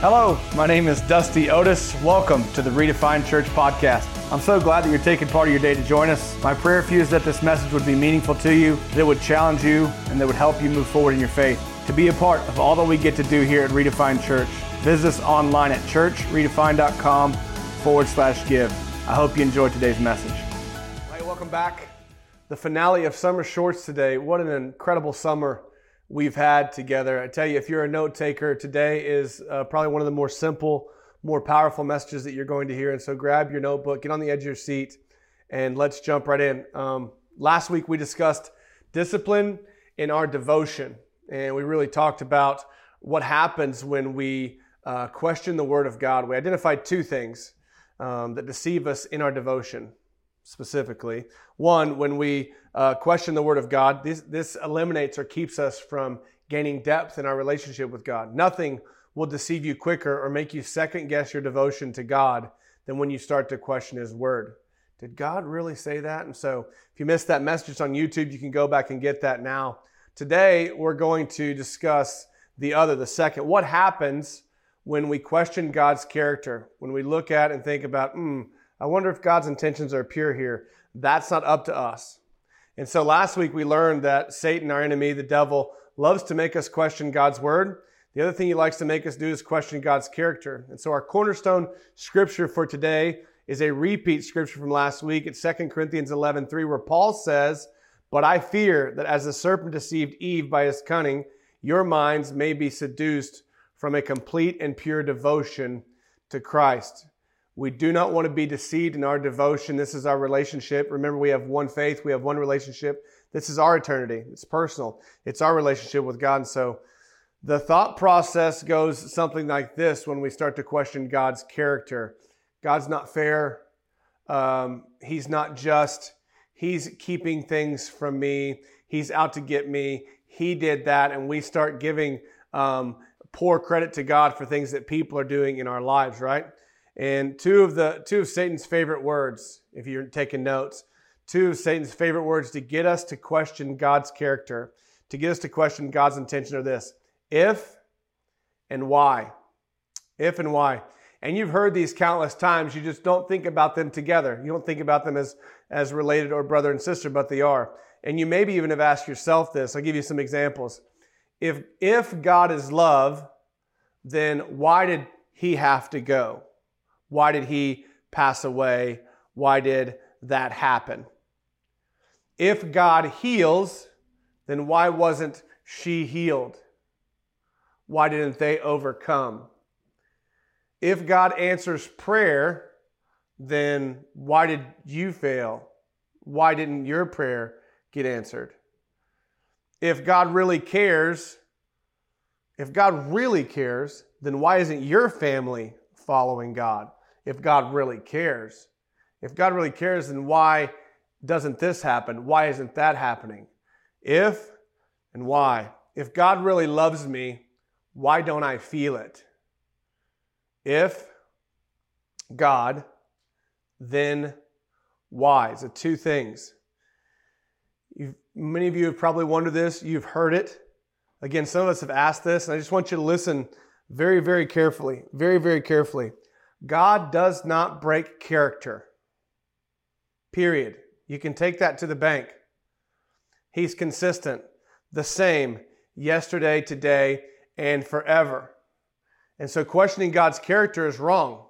Hello, my name is Dusty Otis. Welcome to the Redefined Church podcast. I'm so glad that you're taking part of your day to join us. My prayer for you is that this message would be meaningful to you, that it would challenge you, and that would help you move forward in your faith. To be a part of all that we get to do here at Redefined Church, visit us online at churchredefined.com forward slash give. I hope you enjoyed today's message. Right, welcome back. The finale of Summer Shorts today. What an incredible summer we've had together. I tell you, if you're a note taker, today is uh, probably one of the more simple, more powerful messages that you're going to hear. And so grab your notebook, get on the edge of your seat, and let's jump right in. Um, last week we discussed discipline in our devotion, and we really talked about what happens when we uh, question the Word of God. We identified two things um, that deceive us in our devotion specifically. One, when we uh, question the Word of God, this, this eliminates or keeps us from gaining depth in our relationship with God. Nothing will deceive you quicker or make you second guess your devotion to God than when you start to question His Word. Did God really say that? And so, if you missed that message on YouTube, you can go back and get that now. Today, we're going to discuss the other, the second. What happens when we question God's character? When we look at and think about, hmm, I wonder if God's intentions are pure here. That's not up to us. And so last week we learned that Satan, our enemy, the devil, loves to make us question God's word. The other thing he likes to make us do is question God's character. And so our cornerstone scripture for today is a repeat scripture from last week. It's 2 Corinthians 11, 3, where Paul says, But I fear that as the serpent deceived Eve by his cunning, your minds may be seduced from a complete and pure devotion to Christ. We do not want to be deceived in our devotion. This is our relationship. Remember, we have one faith, we have one relationship. This is our eternity. It's personal. It's our relationship with God. And so the thought process goes something like this when we start to question God's character. God's not fair. Um, he's not just. He's keeping things from me. He's out to get me. He did that. And we start giving um, poor credit to God for things that people are doing in our lives, right? And two of the two of Satan's favorite words, if you're taking notes, two of Satan's favorite words to get us to question God's character, to get us to question God's intention are this: if and why. If and why. And you've heard these countless times, you just don't think about them together. You don't think about them as, as related or brother and sister, but they are. And you maybe even have asked yourself this. I'll give you some examples. If, if God is love, then why did he have to go? Why did he pass away? Why did that happen? If God heals, then why wasn't she healed? Why didn't they overcome? If God answers prayer, then why did you fail? Why didn't your prayer get answered? If God really cares, if God really cares, then why isn't your family following God? If God really cares. If God really cares, then why doesn't this happen? Why isn't that happening? If and why. If God really loves me, why don't I feel it? If God, then why? It's two things. You've, many of you have probably wondered this. You've heard it. Again, some of us have asked this, and I just want you to listen very, very carefully. Very, very carefully. God does not break character. Period. You can take that to the bank. He's consistent, the same yesterday, today, and forever. And so questioning God's character is wrong.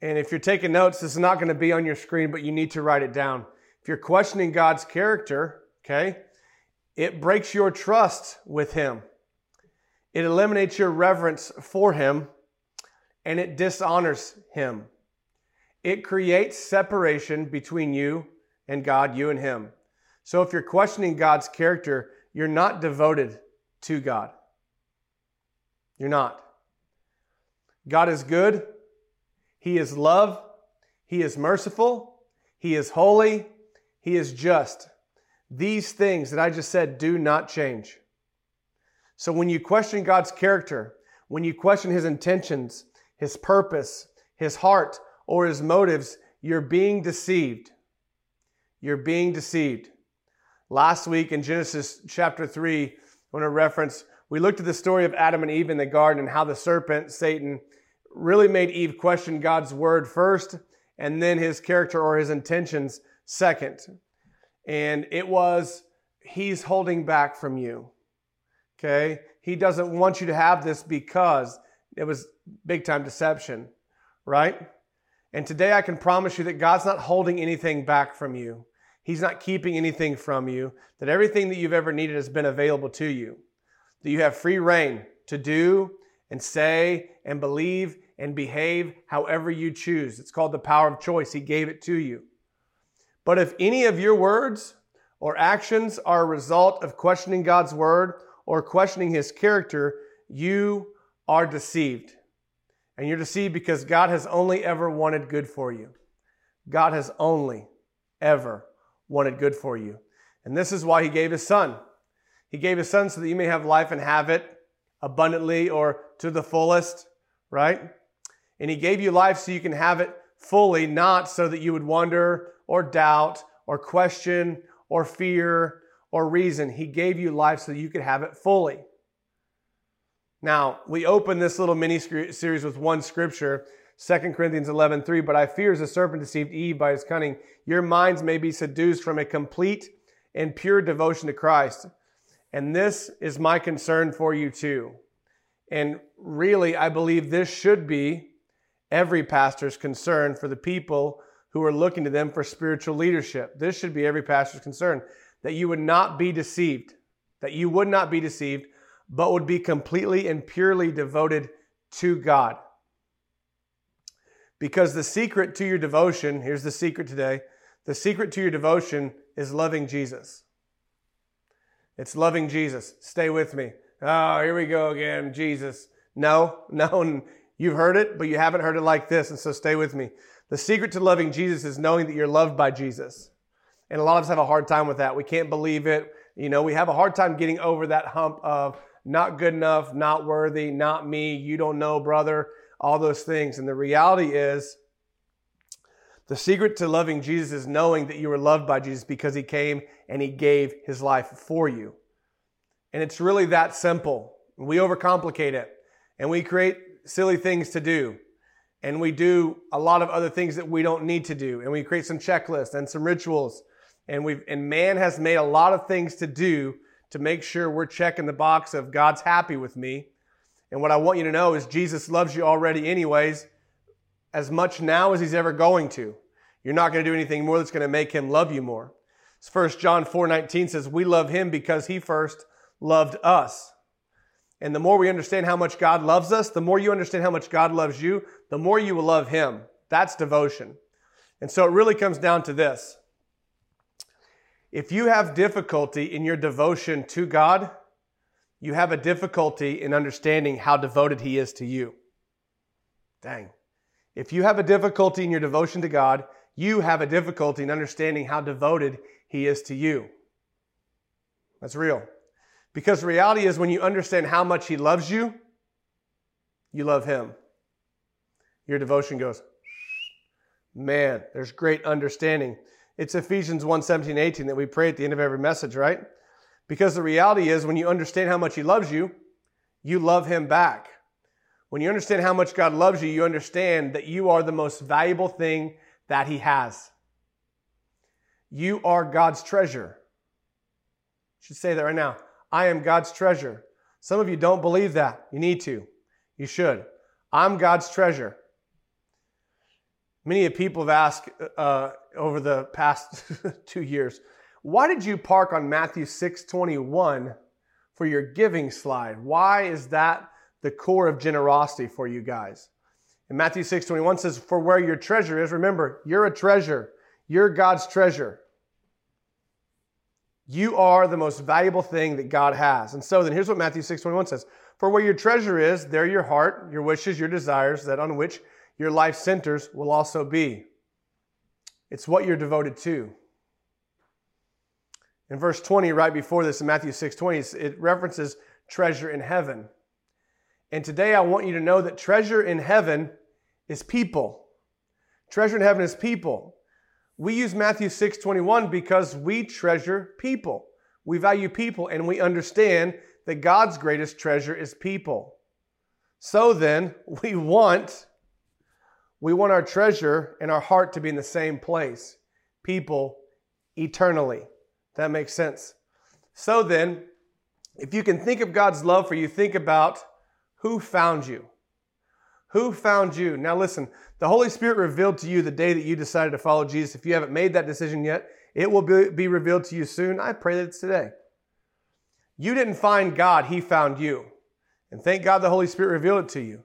And if you're taking notes, this is not going to be on your screen, but you need to write it down. If you're questioning God's character, okay, it breaks your trust with Him. It eliminates your reverence for Him and it dishonors him. It creates separation between you and God, you and him. So if you're questioning God's character, you're not devoted to God. You're not. God is good. He is love. He is merciful. He is holy. He is just. These things that I just said do not change. So when you question God's character, when you question his intentions, his purpose, his heart, or his motives, you're being deceived. You're being deceived. Last week in Genesis chapter 3, I want reference We looked at the story of Adam and Eve in the garden and how the serpent, Satan, really made Eve question God's word first and then his character or his intentions second. And it was, he's holding back from you. Okay? He doesn't want you to have this because it was big time deception, right? And today I can promise you that God's not holding anything back from you. He's not keeping anything from you, that everything that you've ever needed has been available to you, that you have free reign to do and say and believe and behave however you choose. It's called the power of choice. He gave it to you. But if any of your words or actions are a result of questioning God's word or questioning his character, you are deceived. And you're deceived because God has only ever wanted good for you. God has only ever wanted good for you. And this is why he gave his son. He gave his son so that you may have life and have it abundantly or to the fullest, right? And he gave you life so you can have it fully, not so that you would wonder or doubt or question or fear or reason. He gave you life so you could have it fully. Now, we open this little mini series with one scripture, 2 Corinthians 11 3. But I fear as the serpent deceived Eve by his cunning, your minds may be seduced from a complete and pure devotion to Christ. And this is my concern for you too. And really, I believe this should be every pastor's concern for the people who are looking to them for spiritual leadership. This should be every pastor's concern that you would not be deceived, that you would not be deceived but would be completely and purely devoted to God. Because the secret to your devotion, here's the secret today the secret to your devotion is loving Jesus. It's loving Jesus. Stay with me. Oh, here we go again, Jesus. No, no, you've heard it, but you haven't heard it like this, and so stay with me. The secret to loving Jesus is knowing that you're loved by Jesus. And a lot of us have a hard time with that. We can't believe it. You know, we have a hard time getting over that hump of, not good enough, not worthy, not me, you don't know, brother, all those things. And the reality is, the secret to loving Jesus is knowing that you are loved by Jesus because he came and he gave his life for you. And it's really that simple. We overcomplicate it and we create silly things to do. And we do a lot of other things that we don't need to do. And we create some checklists and some rituals. And we've, and man has made a lot of things to do to make sure we're checking the box of God's happy with me. And what I want you to know is Jesus loves you already, anyways, as much now as he's ever going to. You're not going to do anything more that's going to make him love you more. First John 4 19 says, We love him because he first loved us. And the more we understand how much God loves us, the more you understand how much God loves you, the more you will love him. That's devotion. And so it really comes down to this if you have difficulty in your devotion to God, you have a difficulty in understanding how devoted He is to you. Dang. If you have a difficulty in your devotion to God, you have a difficulty in understanding how devoted He is to you. That's real. Because the reality is, when you understand how much He loves you, you love Him. Your devotion goes, man, there's great understanding. It's Ephesians 1 17, 18 that we pray at the end of every message, right? Because the reality is, when you understand how much He loves you, you love Him back. When you understand how much God loves you, you understand that you are the most valuable thing that He has. You are God's treasure. I should say that right now. I am God's treasure. Some of you don't believe that. You need to. You should. I'm God's treasure. Many people have asked uh, over the past two years, why did you park on Matthew 6:21 for your giving slide? Why is that the core of generosity for you guys? And Matthew 6:21 says, "For where your treasure is, remember, you're a treasure. You're God's treasure. You are the most valuable thing that God has." And so then here's what Matthew 6:21 says, "For where your treasure is, there your heart, your wishes, your desires, that on which your life centers will also be. It's what you're devoted to. In verse 20, right before this in Matthew 6 20, it references treasure in heaven. And today I want you to know that treasure in heaven is people. Treasure in heaven is people. We use Matthew 6 21 because we treasure people. We value people and we understand that God's greatest treasure is people. So then, we want we want our treasure and our heart to be in the same place. People eternally. That makes sense. So then, if you can think of God's love for you, think about who found you. Who found you? Now listen, the Holy Spirit revealed to you the day that you decided to follow Jesus. If you haven't made that decision yet, it will be, revealed to you soon. I pray that it's today. You didn't find God, He found you. And thank God the Holy Spirit revealed it to you.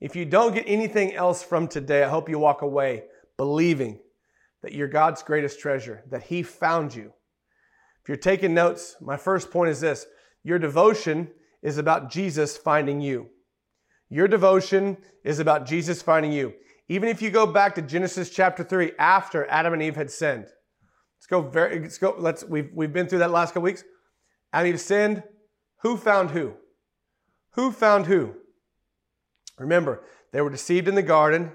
If you don't get anything else from today, I hope you walk away believing that you're God's greatest treasure, that He found you. If you're taking notes, my first point is this your devotion is about Jesus finding you. Your devotion is about Jesus finding you. Even if you go back to Genesis chapter 3 after Adam and Eve had sinned. Let's go very let's go let's we've we've been through that last couple weeks. Adam and Eve sinned. Who found who? Who found who? Remember, they were deceived in the garden,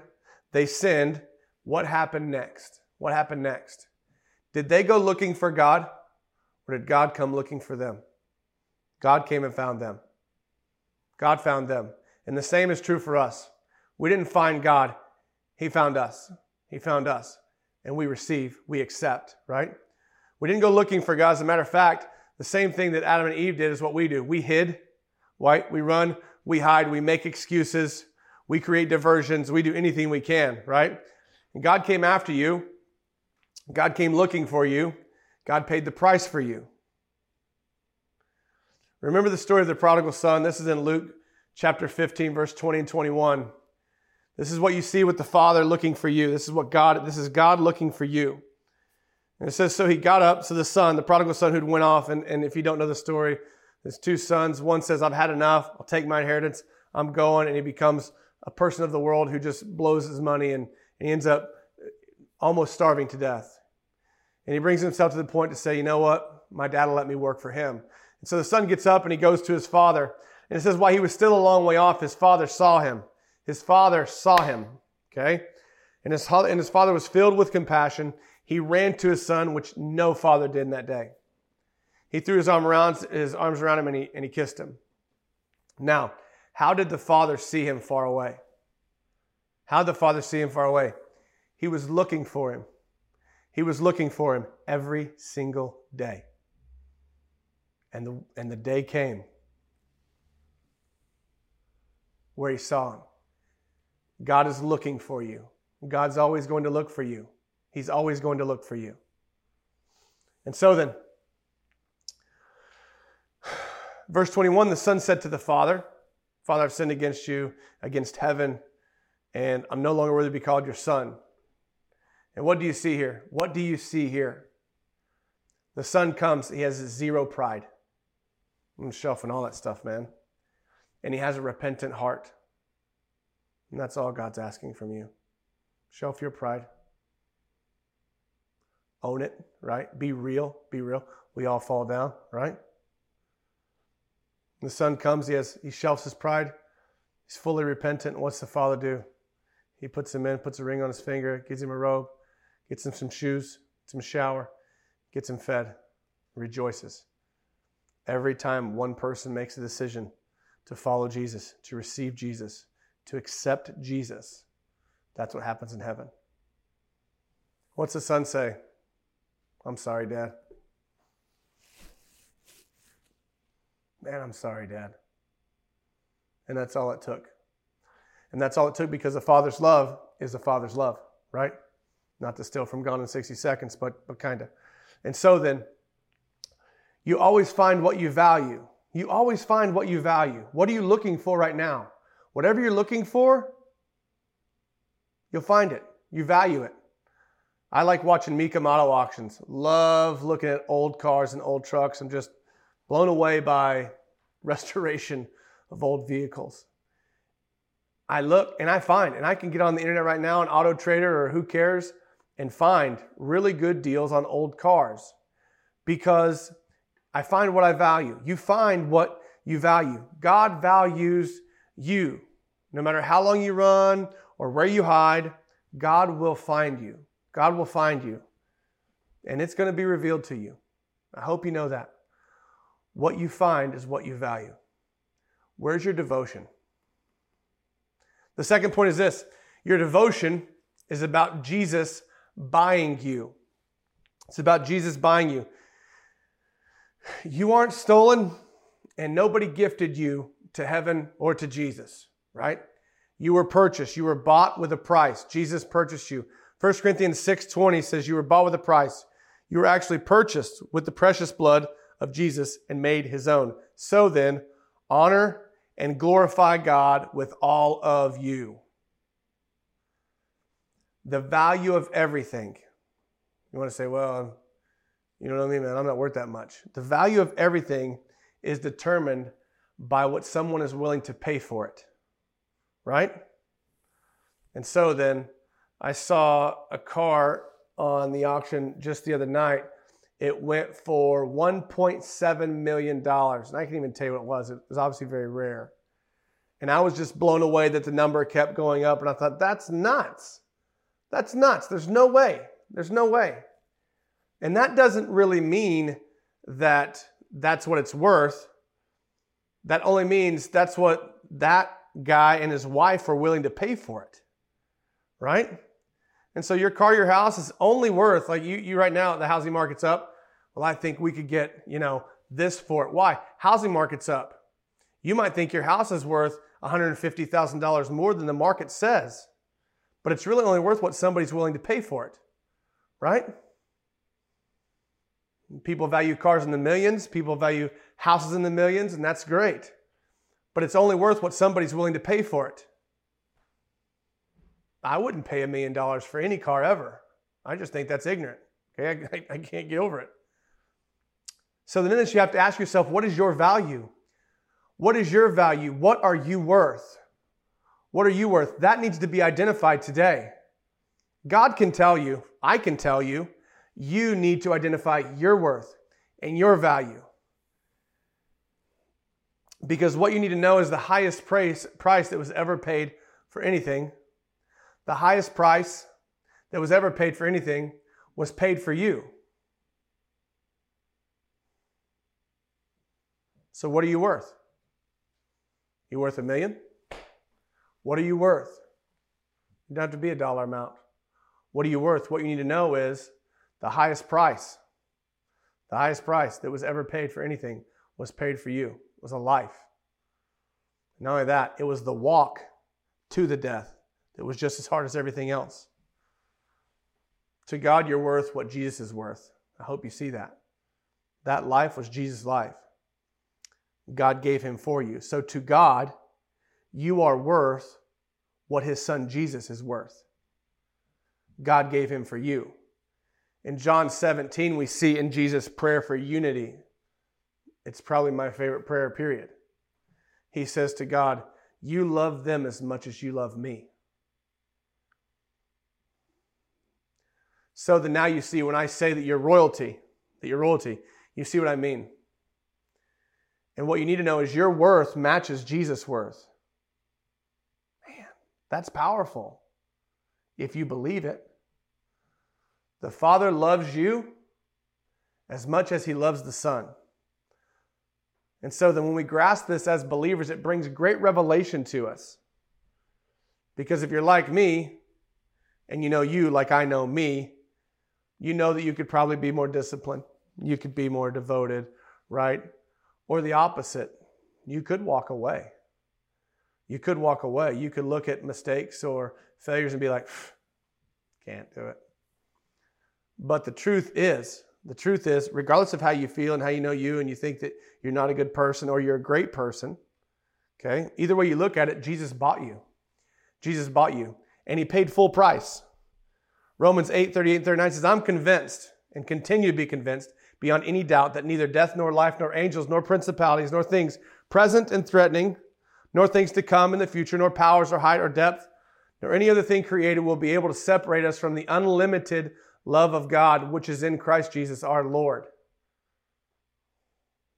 they sinned. What happened next? What happened next? Did they go looking for God or did God come looking for them? God came and found them. God found them. And the same is true for us. We didn't find God, He found us. He found us. And we receive, we accept, right? We didn't go looking for God. As a matter of fact, the same thing that Adam and Eve did is what we do. We hid, right? We run, we hide, we make excuses, we create diversions, we do anything we can, right? And God came after you. God came looking for you. God paid the price for you. Remember the story of the prodigal son? This is in Luke chapter 15, verse 20 and 21. This is what you see with the Father looking for you. This is what God, this is God looking for you. And it says, So he got up, so the son, the prodigal son who'd went off, and, and if you don't know the story, his two sons, one says, I've had enough, I'll take my inheritance, I'm going, and he becomes a person of the world who just blows his money and, and he ends up almost starving to death. And he brings himself to the point to say, you know what? My dad will let me work for him. And so the son gets up and he goes to his father. And it says, while he was still a long way off, his father saw him. His father saw him. Okay? And his, and his father was filled with compassion. He ran to his son, which no father did in that day. He threw his, arm around, his arms around him and he, and he kissed him. Now, how did the father see him far away? How did the father see him far away? He was looking for him. He was looking for him every single day. And the, and the day came where he saw him. God is looking for you. God's always going to look for you. He's always going to look for you. And so then, verse 21 the son said to the father, Father, I've sinned against you, against heaven, and I'm no longer worthy to be called your son. And what do you see here? What do you see here? The son comes, he has zero pride. I'm shelf and all that stuff, man. And he has a repentant heart. And that's all God's asking from you. Shelf your pride. Own it, right? Be real. Be real. We all fall down, right? The son comes, he has he shelves his pride. He's fully repentant. What's the father do? He puts him in, puts a ring on his finger, gives him a robe, gets him some shoes, gets him a shower, gets him fed, rejoices. Every time one person makes a decision to follow Jesus, to receive Jesus, to accept Jesus, that's what happens in heaven. What's the son say? I'm sorry, Dad. Man, I'm sorry, Dad. And that's all it took. And that's all it took because the Father's love is the Father's love, right? Not to steal from Gone in 60 Seconds, but, but kind of. And so then, you always find what you value. You always find what you value. What are you looking for right now? Whatever you're looking for, you'll find it. You value it. I like watching Mecum Auto Auctions. Love looking at old cars and old trucks. I'm just blown away by restoration of old vehicles. I look and I find, and I can get on the internet right now on Auto Trader or who cares and find really good deals on old cars because I find what I value. You find what you value. God values you. No matter how long you run or where you hide, God will find you. God will find you. And it's going to be revealed to you. I hope you know that. What you find is what you value. Where's your devotion? The second point is this your devotion is about Jesus buying you. It's about Jesus buying you. You aren't stolen, and nobody gifted you to heaven or to Jesus, right? You were purchased. You were bought with a price. Jesus purchased you. 1 Corinthians 6:20 says you were bought with a price. You were actually purchased with the precious blood of Jesus and made his own. So then, honor and glorify God with all of you. The value of everything. You want to say, well, you know what I mean, man? I'm not worth that much. The value of everything is determined by what someone is willing to pay for it, right? And so then I saw a car on the auction just the other night. It went for $1.7 million. And I can't even tell you what it was. It was obviously very rare. And I was just blown away that the number kept going up. And I thought, that's nuts. That's nuts. There's no way. There's no way. And that doesn't really mean that that's what it's worth. That only means that's what that guy and his wife are willing to pay for it. Right? And so your car, your house is only worth, like you, you right now, the housing market's up. Well, I think we could get, you know, this for it. Why? Housing market's up. You might think your house is worth $150,000 more than the market says, but it's really only worth what somebody's willing to pay for it, right? People value cars in the millions, people value houses in the millions, and that's great. But it's only worth what somebody's willing to pay for it. I wouldn't pay a million dollars for any car ever. I just think that's ignorant. Okay, I, I, can't get over it. So then you have to ask yourself, what is your value? What is your value? What are you worth? What are you worth? That needs to be identified today. God can tell you, I can tell you, you need to identify your worth and your value. Because what you need to know is the highest price, price that was ever paid for anything the highest price that was ever paid for anything was paid for you. So, what are you worth? You worth a million? What are you worth? You don't have to be a dollar amount. What are you worth? What you need to know is the highest price, the highest price that was ever paid for anything was paid for you. It was a life. Not only that, it was the walk to the death that was just as hard as everything else. To God, you're worth what Jesus is worth. I hope you see that. That life was Jesus' life. God gave him for you. So to God, you are worth what his son Jesus is worth. God gave him for you. In John 17, we see in Jesus' prayer for unity. It's probably my favorite prayer, period. He says to God, You love them as much as you love me. So that now you see when I say that you're royalty, that you're royalty, you see what I mean. And what you need to know is your worth matches Jesus' worth. Man, that's powerful if you believe it. The Father loves you as much as He loves the Son. And so then when we grasp this as believers, it brings great revelation to us. Because if you're like me, and you know you like I know me, you know that you could probably be more disciplined. You could be more devoted, right? Or the opposite. You could walk away. You could walk away. You could look at mistakes or failures and be like, can't do it. But the truth is, the truth is, regardless of how you feel and how you know you and you think that you're not a good person or you're a great person, okay, either way you look at it, Jesus bought you. Jesus bought you and he paid full price. Romans 8, 38, 39 says, I'm convinced and continue to be convinced beyond any doubt that neither death nor life nor angels nor principalities nor things present and threatening nor things to come in the future nor powers or height or depth nor any other thing created will be able to separate us from the unlimited love of God which is in Christ Jesus our Lord.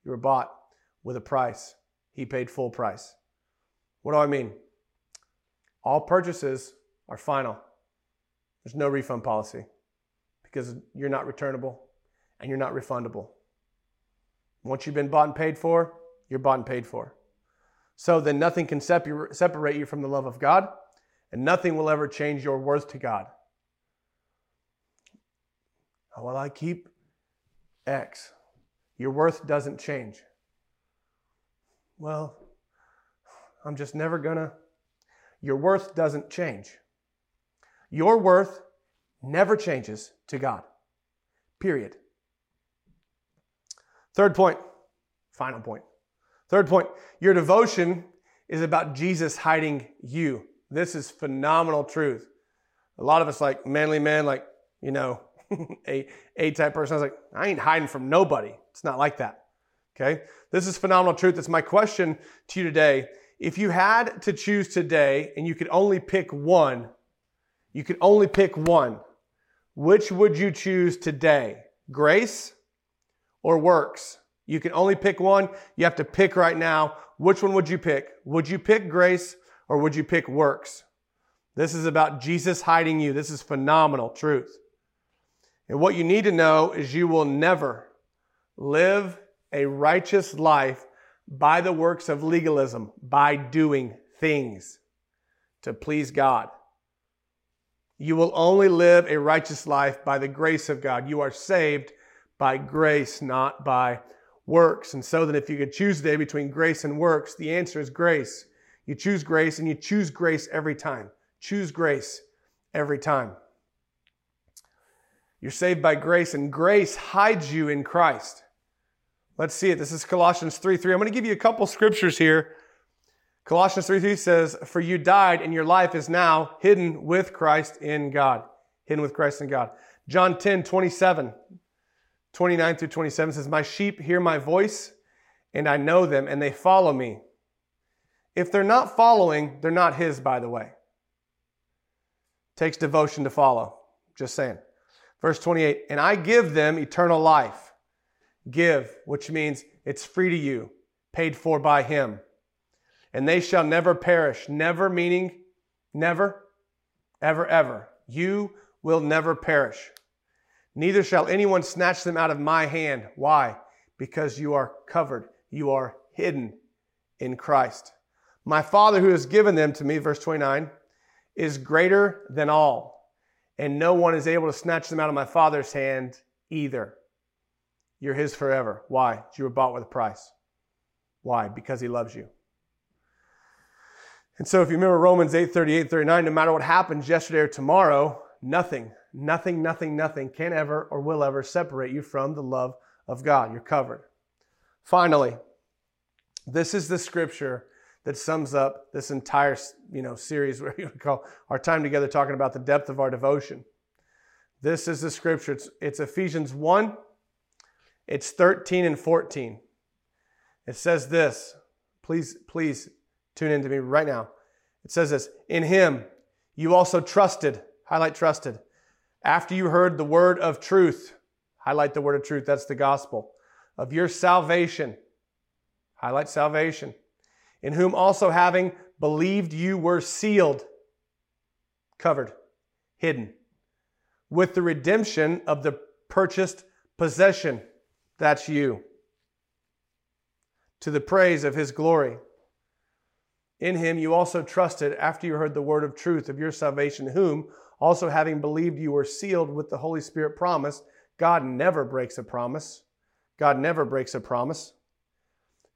You were bought with a price. He paid full price. What do I mean? All purchases are final. There's no refund policy because you're not returnable and you're not refundable. Once you've been bought and paid for, you're bought and paid for. So then nothing can separate you from the love of God, and nothing will ever change your worth to God. Well, I keep X. Your worth doesn't change. Well, I'm just never gonna. Your worth doesn't change. Your worth never changes to God. Period. Third point, final point. Third point, your devotion is about Jesus hiding you. This is phenomenal truth. A lot of us, like manly men, like, you know, a A type person. I was like, I ain't hiding from nobody. It's not like that. Okay. This is phenomenal truth. It's my question to you today. If you had to choose today and you could only pick one, you could only pick one, which would you choose today? Grace or works? You can only pick one. You have to pick right now. Which one would you pick? Would you pick grace or would you pick works? This is about Jesus hiding you. This is phenomenal truth. And what you need to know is you will never live a righteous life by the works of legalism, by doing things to please God. You will only live a righteous life by the grace of God. You are saved by grace, not by works. And so that if you could choose today between grace and works, the answer is grace. You choose grace and you choose grace every time. Choose grace every time. You're saved by grace, and grace hides you in Christ. Let's see it. This is Colossians 3 3. I'm going to give you a couple scriptures here. Colossians 3 3 says, For you died, and your life is now hidden with Christ in God. Hidden with Christ in God. John 10 27, 29 through 27 says, My sheep hear my voice, and I know them, and they follow me. If they're not following, they're not his, by the way. Takes devotion to follow. Just saying. Verse 28 And I give them eternal life. Give, which means it's free to you, paid for by Him. And they shall never perish. Never meaning never, ever, ever. You will never perish. Neither shall anyone snatch them out of my hand. Why? Because you are covered, you are hidden in Christ. My Father who has given them to me, verse 29, is greater than all and no one is able to snatch them out of my Father's hand either. You're His forever. Why? You were bought with a price. Why? Because He loves you. And so if you remember Romans 8 38, 39, no matter what happens yesterday or tomorrow, nothing, nothing, nothing, nothing can ever or will ever separate you from the love of God. You're covered. Finally, this is the scripture that sums up this entire you know series where you call our time together talking about the depth of our devotion. This is the scripture. It's, it's Ephesians 1, it's 13 and 14. It says this. Please, please tune in to me right now. It says this In him you also trusted, highlight trusted, after you heard the word of truth, highlight the word of truth, that's the gospel, of your salvation, highlight salvation in whom also having believed you were sealed, covered, hidden, with the redemption of the purchased possession. That's you. To the praise of his glory. In him you also trusted after you heard the word of truth of your salvation, whom, also having believed you were sealed with the Holy Spirit promise. God never breaks a promise. God never breaks a promise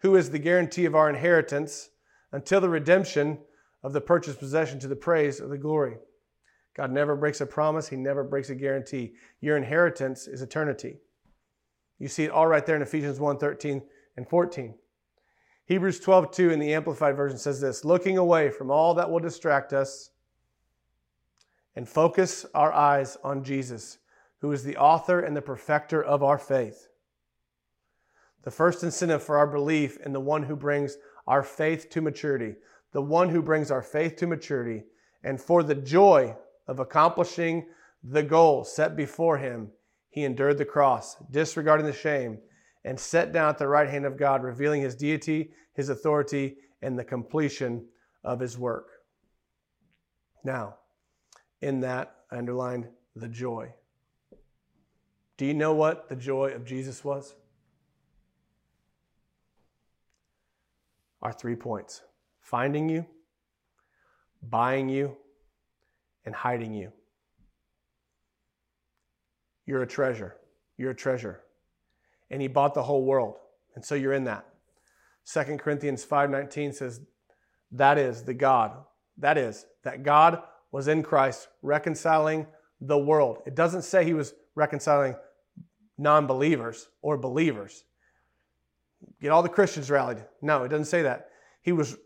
who is the guarantee of our inheritance until the redemption of the purchased possession to the praise of the glory. God never breaks a promise, He never breaks a guarantee. Your inheritance is eternity. You see it all right there in Ephesians 1 13 and 14. Hebrews 12 2 in the Amplified Version says this looking away from all that will distract us and focus our eyes on Jesus, who is the author and the perfecter of our faith. The first incentive for our belief in the one who brings our faith to maturity, the one who brings our faith to maturity, and for the joy of accomplishing the goal set before him, he endured the cross, disregarding the shame, and sat down at the right hand of God, revealing his deity, his authority, and the completion of his work. Now, in that, I underlined the joy. Do you know what the joy of Jesus was? are three points finding you, buying you, and hiding you. You're a treasure. You're a treasure. And he bought the whole world. And so you're in that. 2 Corinthians 5:19 says that is the God. That is that God was in Christ reconciling the world. It doesn't say he was reconciling non-believers or believers. Get all the Christians rallied. No, it doesn't say that. He was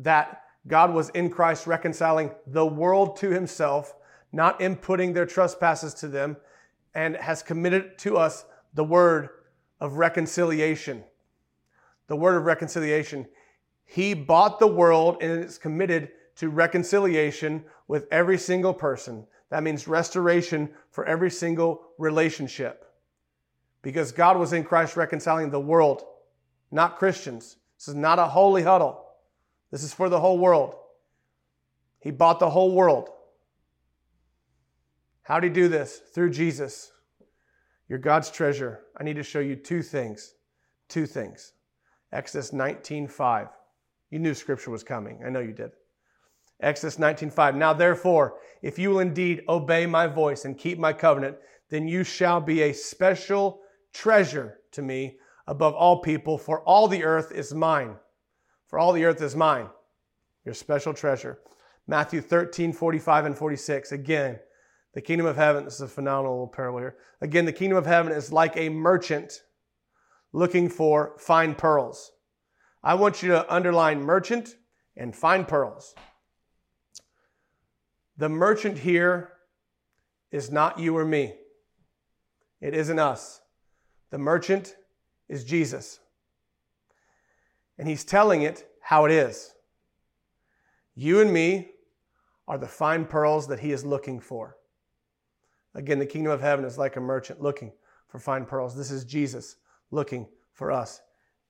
that God was in Christ reconciling the world to himself, not inputting their trespasses to them, and has committed to us the word of reconciliation. The word of reconciliation. He bought the world and is committed to reconciliation with every single person. That means restoration for every single relationship. Because God was in Christ reconciling the world, not Christians. This is not a holy huddle. This is for the whole world. He bought the whole world. How did he do this? Through Jesus. You're God's treasure. I need to show you two things. Two things. Exodus 19:5. You knew scripture was coming. I know you did. Exodus 19:5. Now therefore, if you will indeed obey my voice and keep my covenant, then you shall be a special treasure to me above all people, for all the earth is mine. For all the earth is mine. Your special treasure. Matthew 13, 45 and 46. Again, the kingdom of heaven, this is a phenomenal parallel here. Again, the kingdom of heaven is like a merchant looking for fine pearls. I want you to underline merchant and fine pearls. The merchant here is not you or me. It isn't us. The merchant is Jesus. And he's telling it how it is. You and me are the fine pearls that he is looking for. Again, the kingdom of heaven is like a merchant looking for fine pearls. This is Jesus looking for us.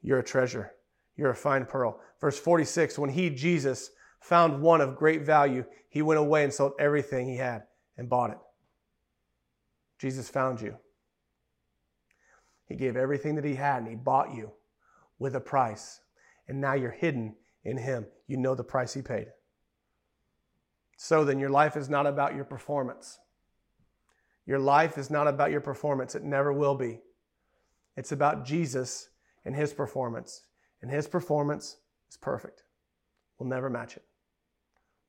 You're a treasure. You're a fine pearl. Verse 46 When he, Jesus, found one of great value, he went away and sold everything he had and bought it. Jesus found you. He gave everything that he had and he bought you with a price. And now you're hidden in him. You know the price he paid. So then, your life is not about your performance. Your life is not about your performance. It never will be. It's about Jesus and his performance. And his performance is perfect. We'll never match it.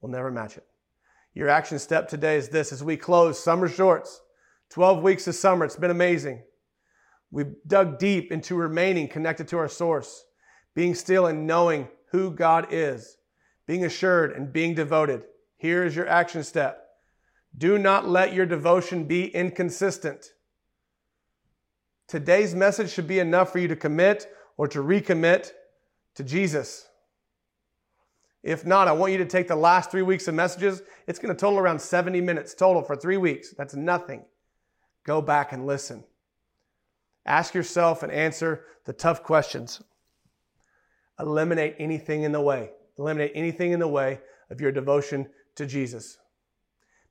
We'll never match it. Your action step today is this as we close summer shorts, 12 weeks of summer. It's been amazing. We've dug deep into remaining connected to our source, being still and knowing who God is, being assured and being devoted. Here is your action step. Do not let your devotion be inconsistent. Today's message should be enough for you to commit or to recommit to Jesus. If not, I want you to take the last three weeks of messages. It's going to total around 70 minutes total for three weeks. That's nothing. Go back and listen. Ask yourself and answer the tough questions. Eliminate anything in the way. Eliminate anything in the way of your devotion to Jesus.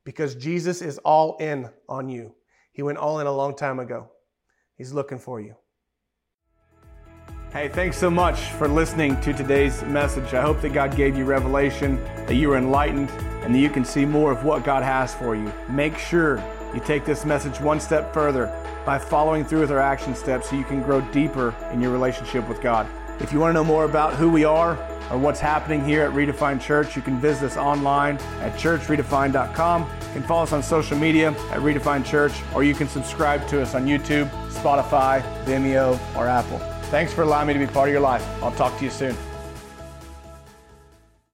Because Jesus is all in on you. He went all in a long time ago. He's looking for you. Hey, thanks so much for listening to today's message. I hope that God gave you revelation, that you were enlightened, and that you can see more of what God has for you. Make sure you take this message one step further by following through with our action steps so you can grow deeper in your relationship with God. If you want to know more about who we are or what's happening here at Redefined Church, you can visit us online at churchredefined.com. You can follow us on social media at Redefined Church, or you can subscribe to us on YouTube, Spotify, Vimeo, or Apple. Thanks for allowing me to be part of your life. I'll talk to you soon.